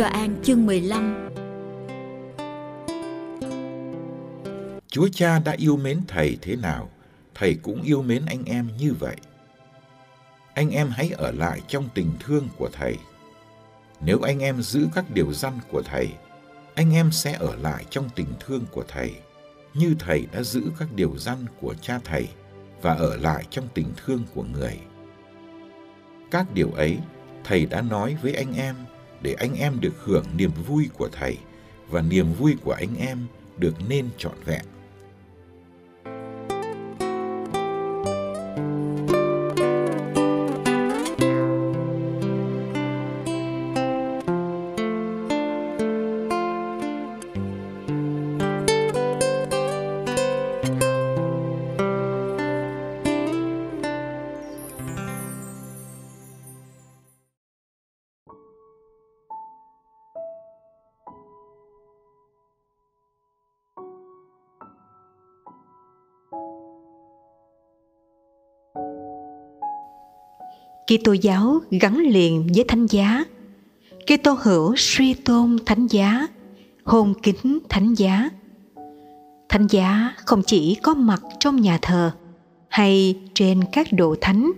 Gioan chương 15 Chúa Cha đã yêu mến Thầy thế nào, Thầy cũng yêu mến anh em như vậy. Anh em hãy ở lại trong tình thương của Thầy. Nếu anh em giữ các điều răn của Thầy, anh em sẽ ở lại trong tình thương của Thầy, như Thầy đã giữ các điều răn của cha Thầy và ở lại trong tình thương của người. Các điều ấy Thầy đã nói với anh em để anh em được hưởng niềm vui của Thầy và niềm vui của anh em được nên trọn vẹn. Kitô giáo gắn liền với thánh giá. Kitô hữu suy tôn thánh giá, hôn kính thánh giá. Thánh giá không chỉ có mặt trong nhà thờ hay trên các đồ thánh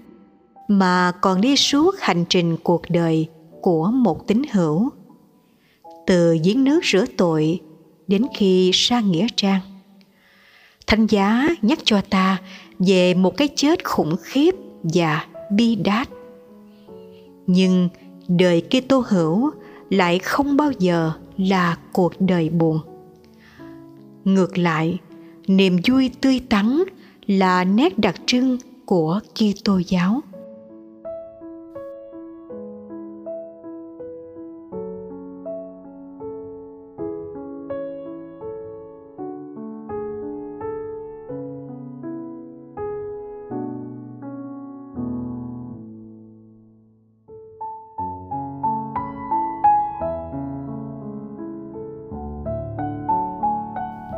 mà còn đi suốt hành trình cuộc đời của một tín hữu từ giếng nước rửa tội đến khi sang nghĩa trang thánh giá nhắc cho ta về một cái chết khủng khiếp và bi đát nhưng đời Kitô hữu lại không bao giờ là cuộc đời buồn. Ngược lại, niềm vui tươi tắn là nét đặc trưng của Kitô giáo.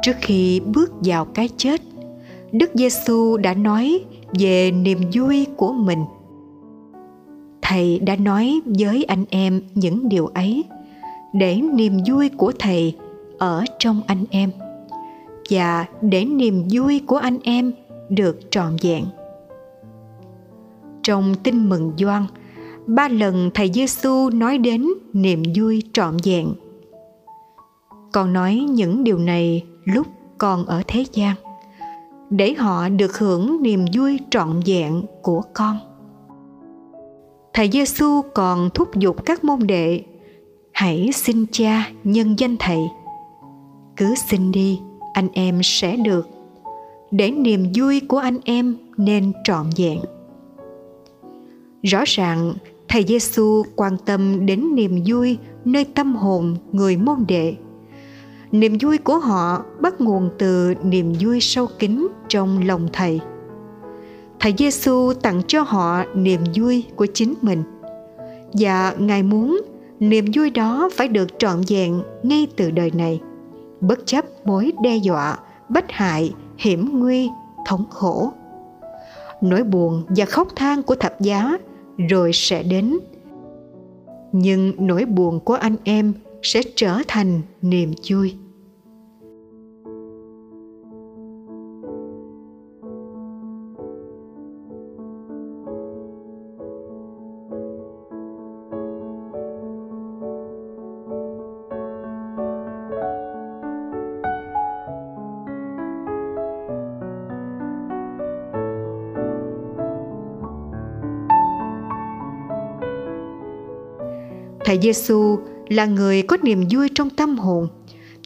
Trước khi bước vào cái chết, đức giêsu đã nói về niềm vui của mình. Thầy đã nói với anh em những điều ấy để niềm vui của thầy ở trong anh em và để niềm vui của anh em được trọn vẹn. Trong tin mừng gioan ba lần thầy giêsu nói đến niềm vui trọn vẹn. Còn nói những điều này lúc còn ở thế gian, để họ được hưởng niềm vui trọn vẹn của con. Thầy giêsu còn thúc giục các môn đệ, hãy xin cha nhân danh thầy. Cứ xin đi, anh em sẽ được. Để niềm vui của anh em nên trọn vẹn. Rõ ràng, thầy giêsu quan tâm đến niềm vui nơi tâm hồn người môn đệ niềm vui của họ bắt nguồn từ niềm vui sâu kín trong lòng thầy. Thầy giêsu tặng cho họ niềm vui của chính mình. Và ngài muốn niềm vui đó phải được trọn vẹn ngay từ đời này, bất chấp mối đe dọa bất hại, hiểm nguy, thống khổ. Nỗi buồn và khóc than của thập giá rồi sẽ đến. Nhưng nỗi buồn của anh em sẽ trở thành niềm vui. Thầy giêsu là người có niềm vui trong tâm hồn.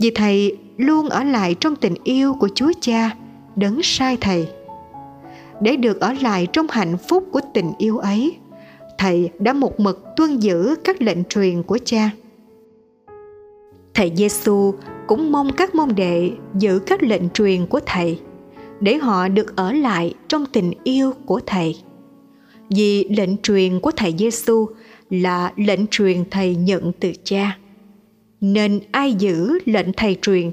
Vì thầy luôn ở lại trong tình yêu của chúa cha, đấng sai thầy. Để được ở lại trong hạnh phúc của tình yêu ấy, thầy đã một mực tuân giữ các lệnh truyền của cha. Thầy giêsu cũng mong các môn đệ giữ các lệnh truyền của thầy, để họ được ở lại trong tình yêu của thầy. Vì lệnh truyền của thầy giêsu là lệnh truyền thầy nhận từ cha. Nên ai giữ lệnh thầy truyền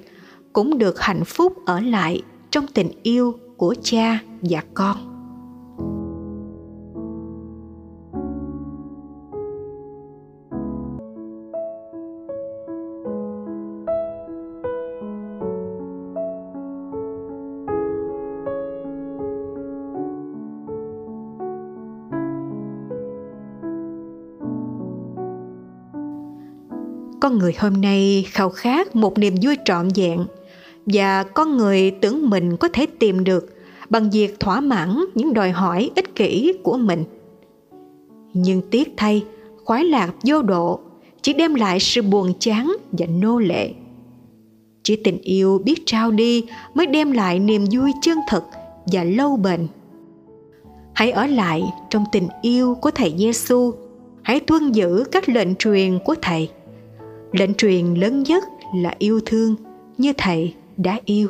cũng được hạnh phúc ở lại trong tình yêu của cha và con. Người hôm nay khao khát một niềm vui trọn vẹn. Và con người tưởng mình có thể tìm được bằng việc thỏa mãn những đòi hỏi ích kỷ của mình. Nhưng tiếc thay, khoái lạc vô độ chỉ đem lại sự buồn chán và nô lệ. Chỉ tình yêu biết trao đi mới đem lại niềm vui chân thực và lâu bền. Hãy ở lại trong tình yêu của thầy Giêsu hãy tuân giữ các lệnh truyền của thầy lệnh truyền lớn nhất là yêu thương, như thầy đã yêu.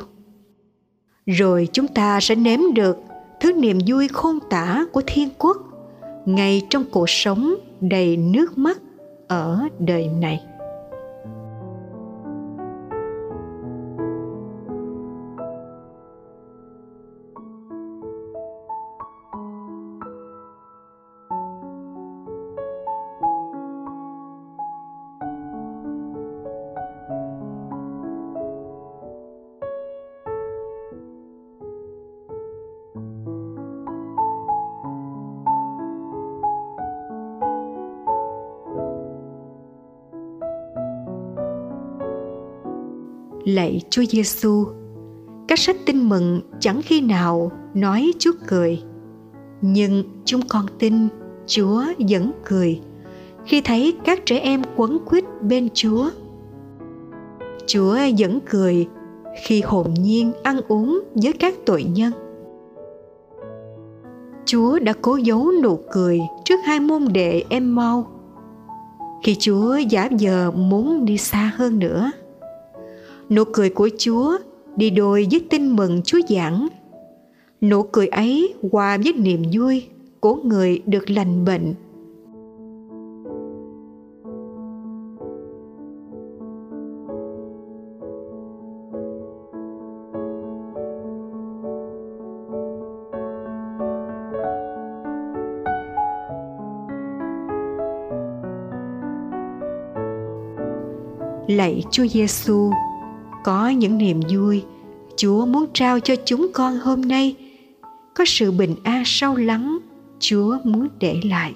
Rồi chúng ta sẽ nếm được thứ niềm vui khôn tả của thiên quốc ngay trong cuộc sống đầy nước mắt ở đời này. Lạy Chúa Giêsu. Các sách tin mừng chẳng khi nào nói Chúa cười, nhưng chúng con tin Chúa vẫn cười khi thấy các trẻ em quấn quýt bên Chúa. Chúa vẫn cười khi hồn nhiên ăn uống với các tội nhân. Chúa đã cố giấu nụ cười trước hai môn đệ em mau khi Chúa giả giờ muốn đi xa hơn nữa nụ cười của chúa đi đôi với tin mừng chúa giảng. Nụ cười ấy hòa với niềm vui của người được lành bệnh. Lạy Chúa Giêsu, có những niềm vui. Chúa muốn trao cho chúng con hôm nay. Có sự bình an sâu lắng, chúa muốn để lại.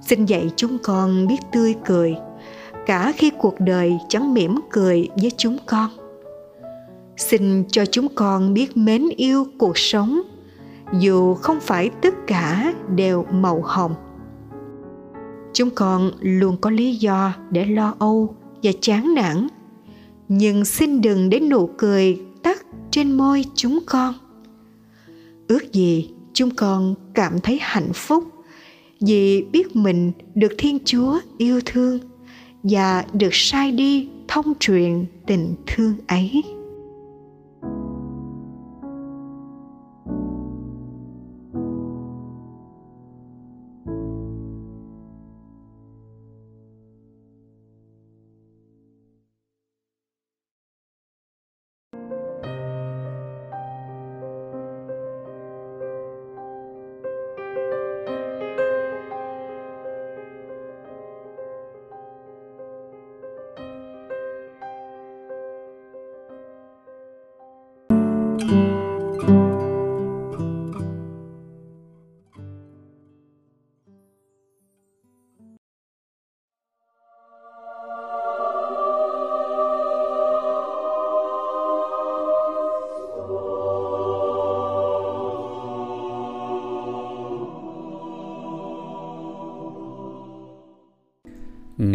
Xin dạy chúng con biết tươi cười. Cả khi cuộc đời chẳng mỉm cười với chúng con. Xin cho chúng con biết mến yêu cuộc sống. Dù không phải tất cả đều màu hồng. Chúng con luôn có lý do để lo âu và chán nản nhưng xin đừng để nụ cười tắt trên môi chúng con. Ước gì chúng con cảm thấy hạnh phúc vì biết mình được thiên chúa yêu thương và được sai đi thông truyền tình thương ấy.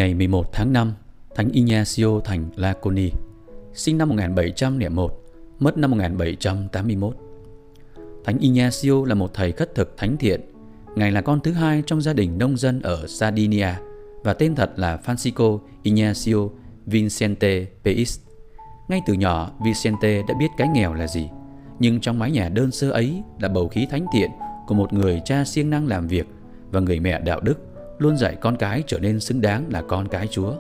Ngày 11 tháng 5, Thánh Ignacio thành Laconi, sinh năm 1701, mất năm 1781. Thánh Ignacio là một thầy khất thực thánh thiện. Ngài là con thứ hai trong gia đình nông dân ở Sardinia và tên thật là Francisco Ignacio Vicente Peix. Ngay từ nhỏ, Vicente đã biết cái nghèo là gì. Nhưng trong mái nhà đơn sơ ấy là bầu khí thánh thiện của một người cha siêng năng làm việc và người mẹ đạo đức luôn dạy con cái trở nên xứng đáng là con cái Chúa.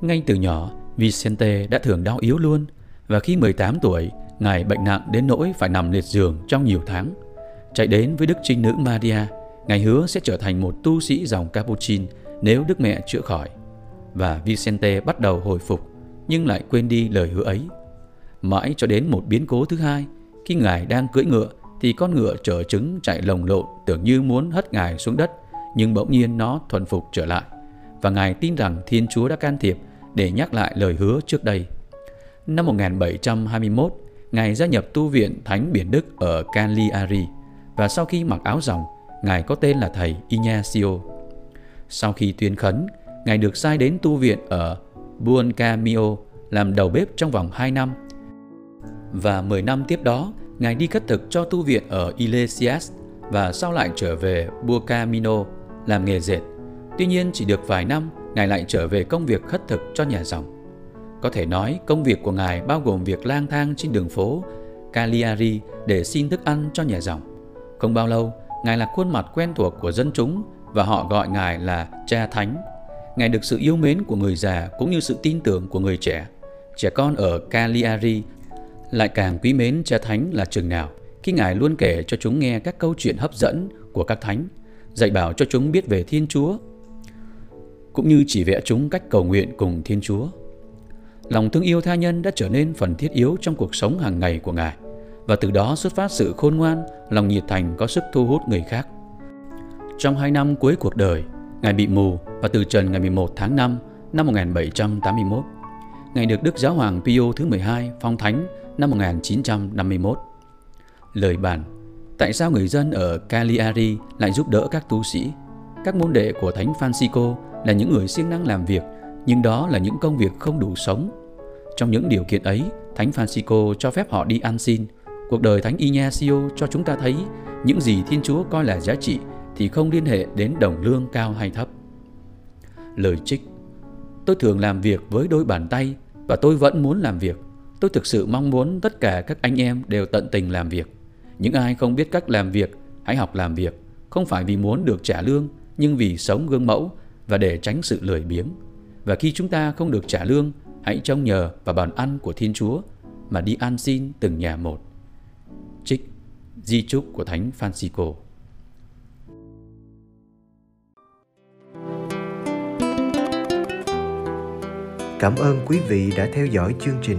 Ngay từ nhỏ, Vicente đã thường đau yếu luôn và khi 18 tuổi, Ngài bệnh nặng đến nỗi phải nằm liệt giường trong nhiều tháng. Chạy đến với Đức Trinh Nữ Maria, Ngài hứa sẽ trở thành một tu sĩ dòng Capuchin nếu Đức Mẹ chữa khỏi. Và Vicente bắt đầu hồi phục, nhưng lại quên đi lời hứa ấy. Mãi cho đến một biến cố thứ hai, khi Ngài đang cưỡi ngựa thì con ngựa chở trứng chạy lồng lộn tưởng như muốn hất Ngài xuống đất, nhưng bỗng nhiên nó thuần phục trở lại. Và Ngài tin rằng Thiên Chúa đã can thiệp để nhắc lại lời hứa trước đây. Năm 1721, Ngài gia nhập tu viện Thánh Biển Đức ở Cagliari và sau khi mặc áo ròng, Ngài có tên là Thầy Ignacio. Sau khi tuyên khấn, Ngài được sai đến tu viện ở Buoncamio làm đầu bếp trong vòng 2 năm. Và 10 năm tiếp đó, Ngài đi khất thực cho tu viện ở Iglesias và sau lại trở về Buoncamino làm nghề dệt. Tuy nhiên chỉ được vài năm, Ngài lại trở về công việc khất thực cho nhà dòng. Có thể nói công việc của Ngài bao gồm việc lang thang trên đường phố Cagliari để xin thức ăn cho nhà dòng. Không bao lâu, Ngài là khuôn mặt quen thuộc của dân chúng và họ gọi Ngài là Cha Thánh. Ngài được sự yêu mến của người già cũng như sự tin tưởng của người trẻ. Trẻ con ở Cagliari lại càng quý mến Cha Thánh là chừng nào khi Ngài luôn kể cho chúng nghe các câu chuyện hấp dẫn của các thánh, dạy bảo cho chúng biết về Thiên Chúa, cũng như chỉ vẽ chúng cách cầu nguyện cùng Thiên Chúa. Lòng thương yêu tha nhân đã trở nên phần thiết yếu trong cuộc sống hàng ngày của Ngài và từ đó xuất phát sự khôn ngoan, lòng nhiệt thành có sức thu hút người khác. Trong hai năm cuối cuộc đời, Ngài bị mù và từ trần ngày 11 tháng 5 năm 1781. Ngài được Đức Giáo hoàng Pio thứ 12 phong thánh năm 1951. Lời bàn Tại sao người dân ở Cagliari lại giúp đỡ các tu sĩ? Các môn đệ của Thánh Francisco là những người siêng năng làm việc, nhưng đó là những công việc không đủ sống. Trong những điều kiện ấy, Thánh Francisco cho phép họ đi ăn xin. Cuộc đời Thánh Ignacio cho chúng ta thấy những gì Thiên Chúa coi là giá trị thì không liên hệ đến đồng lương cao hay thấp. Lời trích Tôi thường làm việc với đôi bàn tay và tôi vẫn muốn làm việc. Tôi thực sự mong muốn tất cả các anh em đều tận tình làm việc. Những ai không biết cách làm việc, hãy học làm việc, không phải vì muốn được trả lương, nhưng vì sống gương mẫu và để tránh sự lười biếng. Và khi chúng ta không được trả lương, hãy trông nhờ vào bàn ăn của Thiên Chúa mà đi ăn xin từng nhà một. Trích Di chúc của Thánh Francisco Cảm ơn quý vị đã theo dõi chương trình.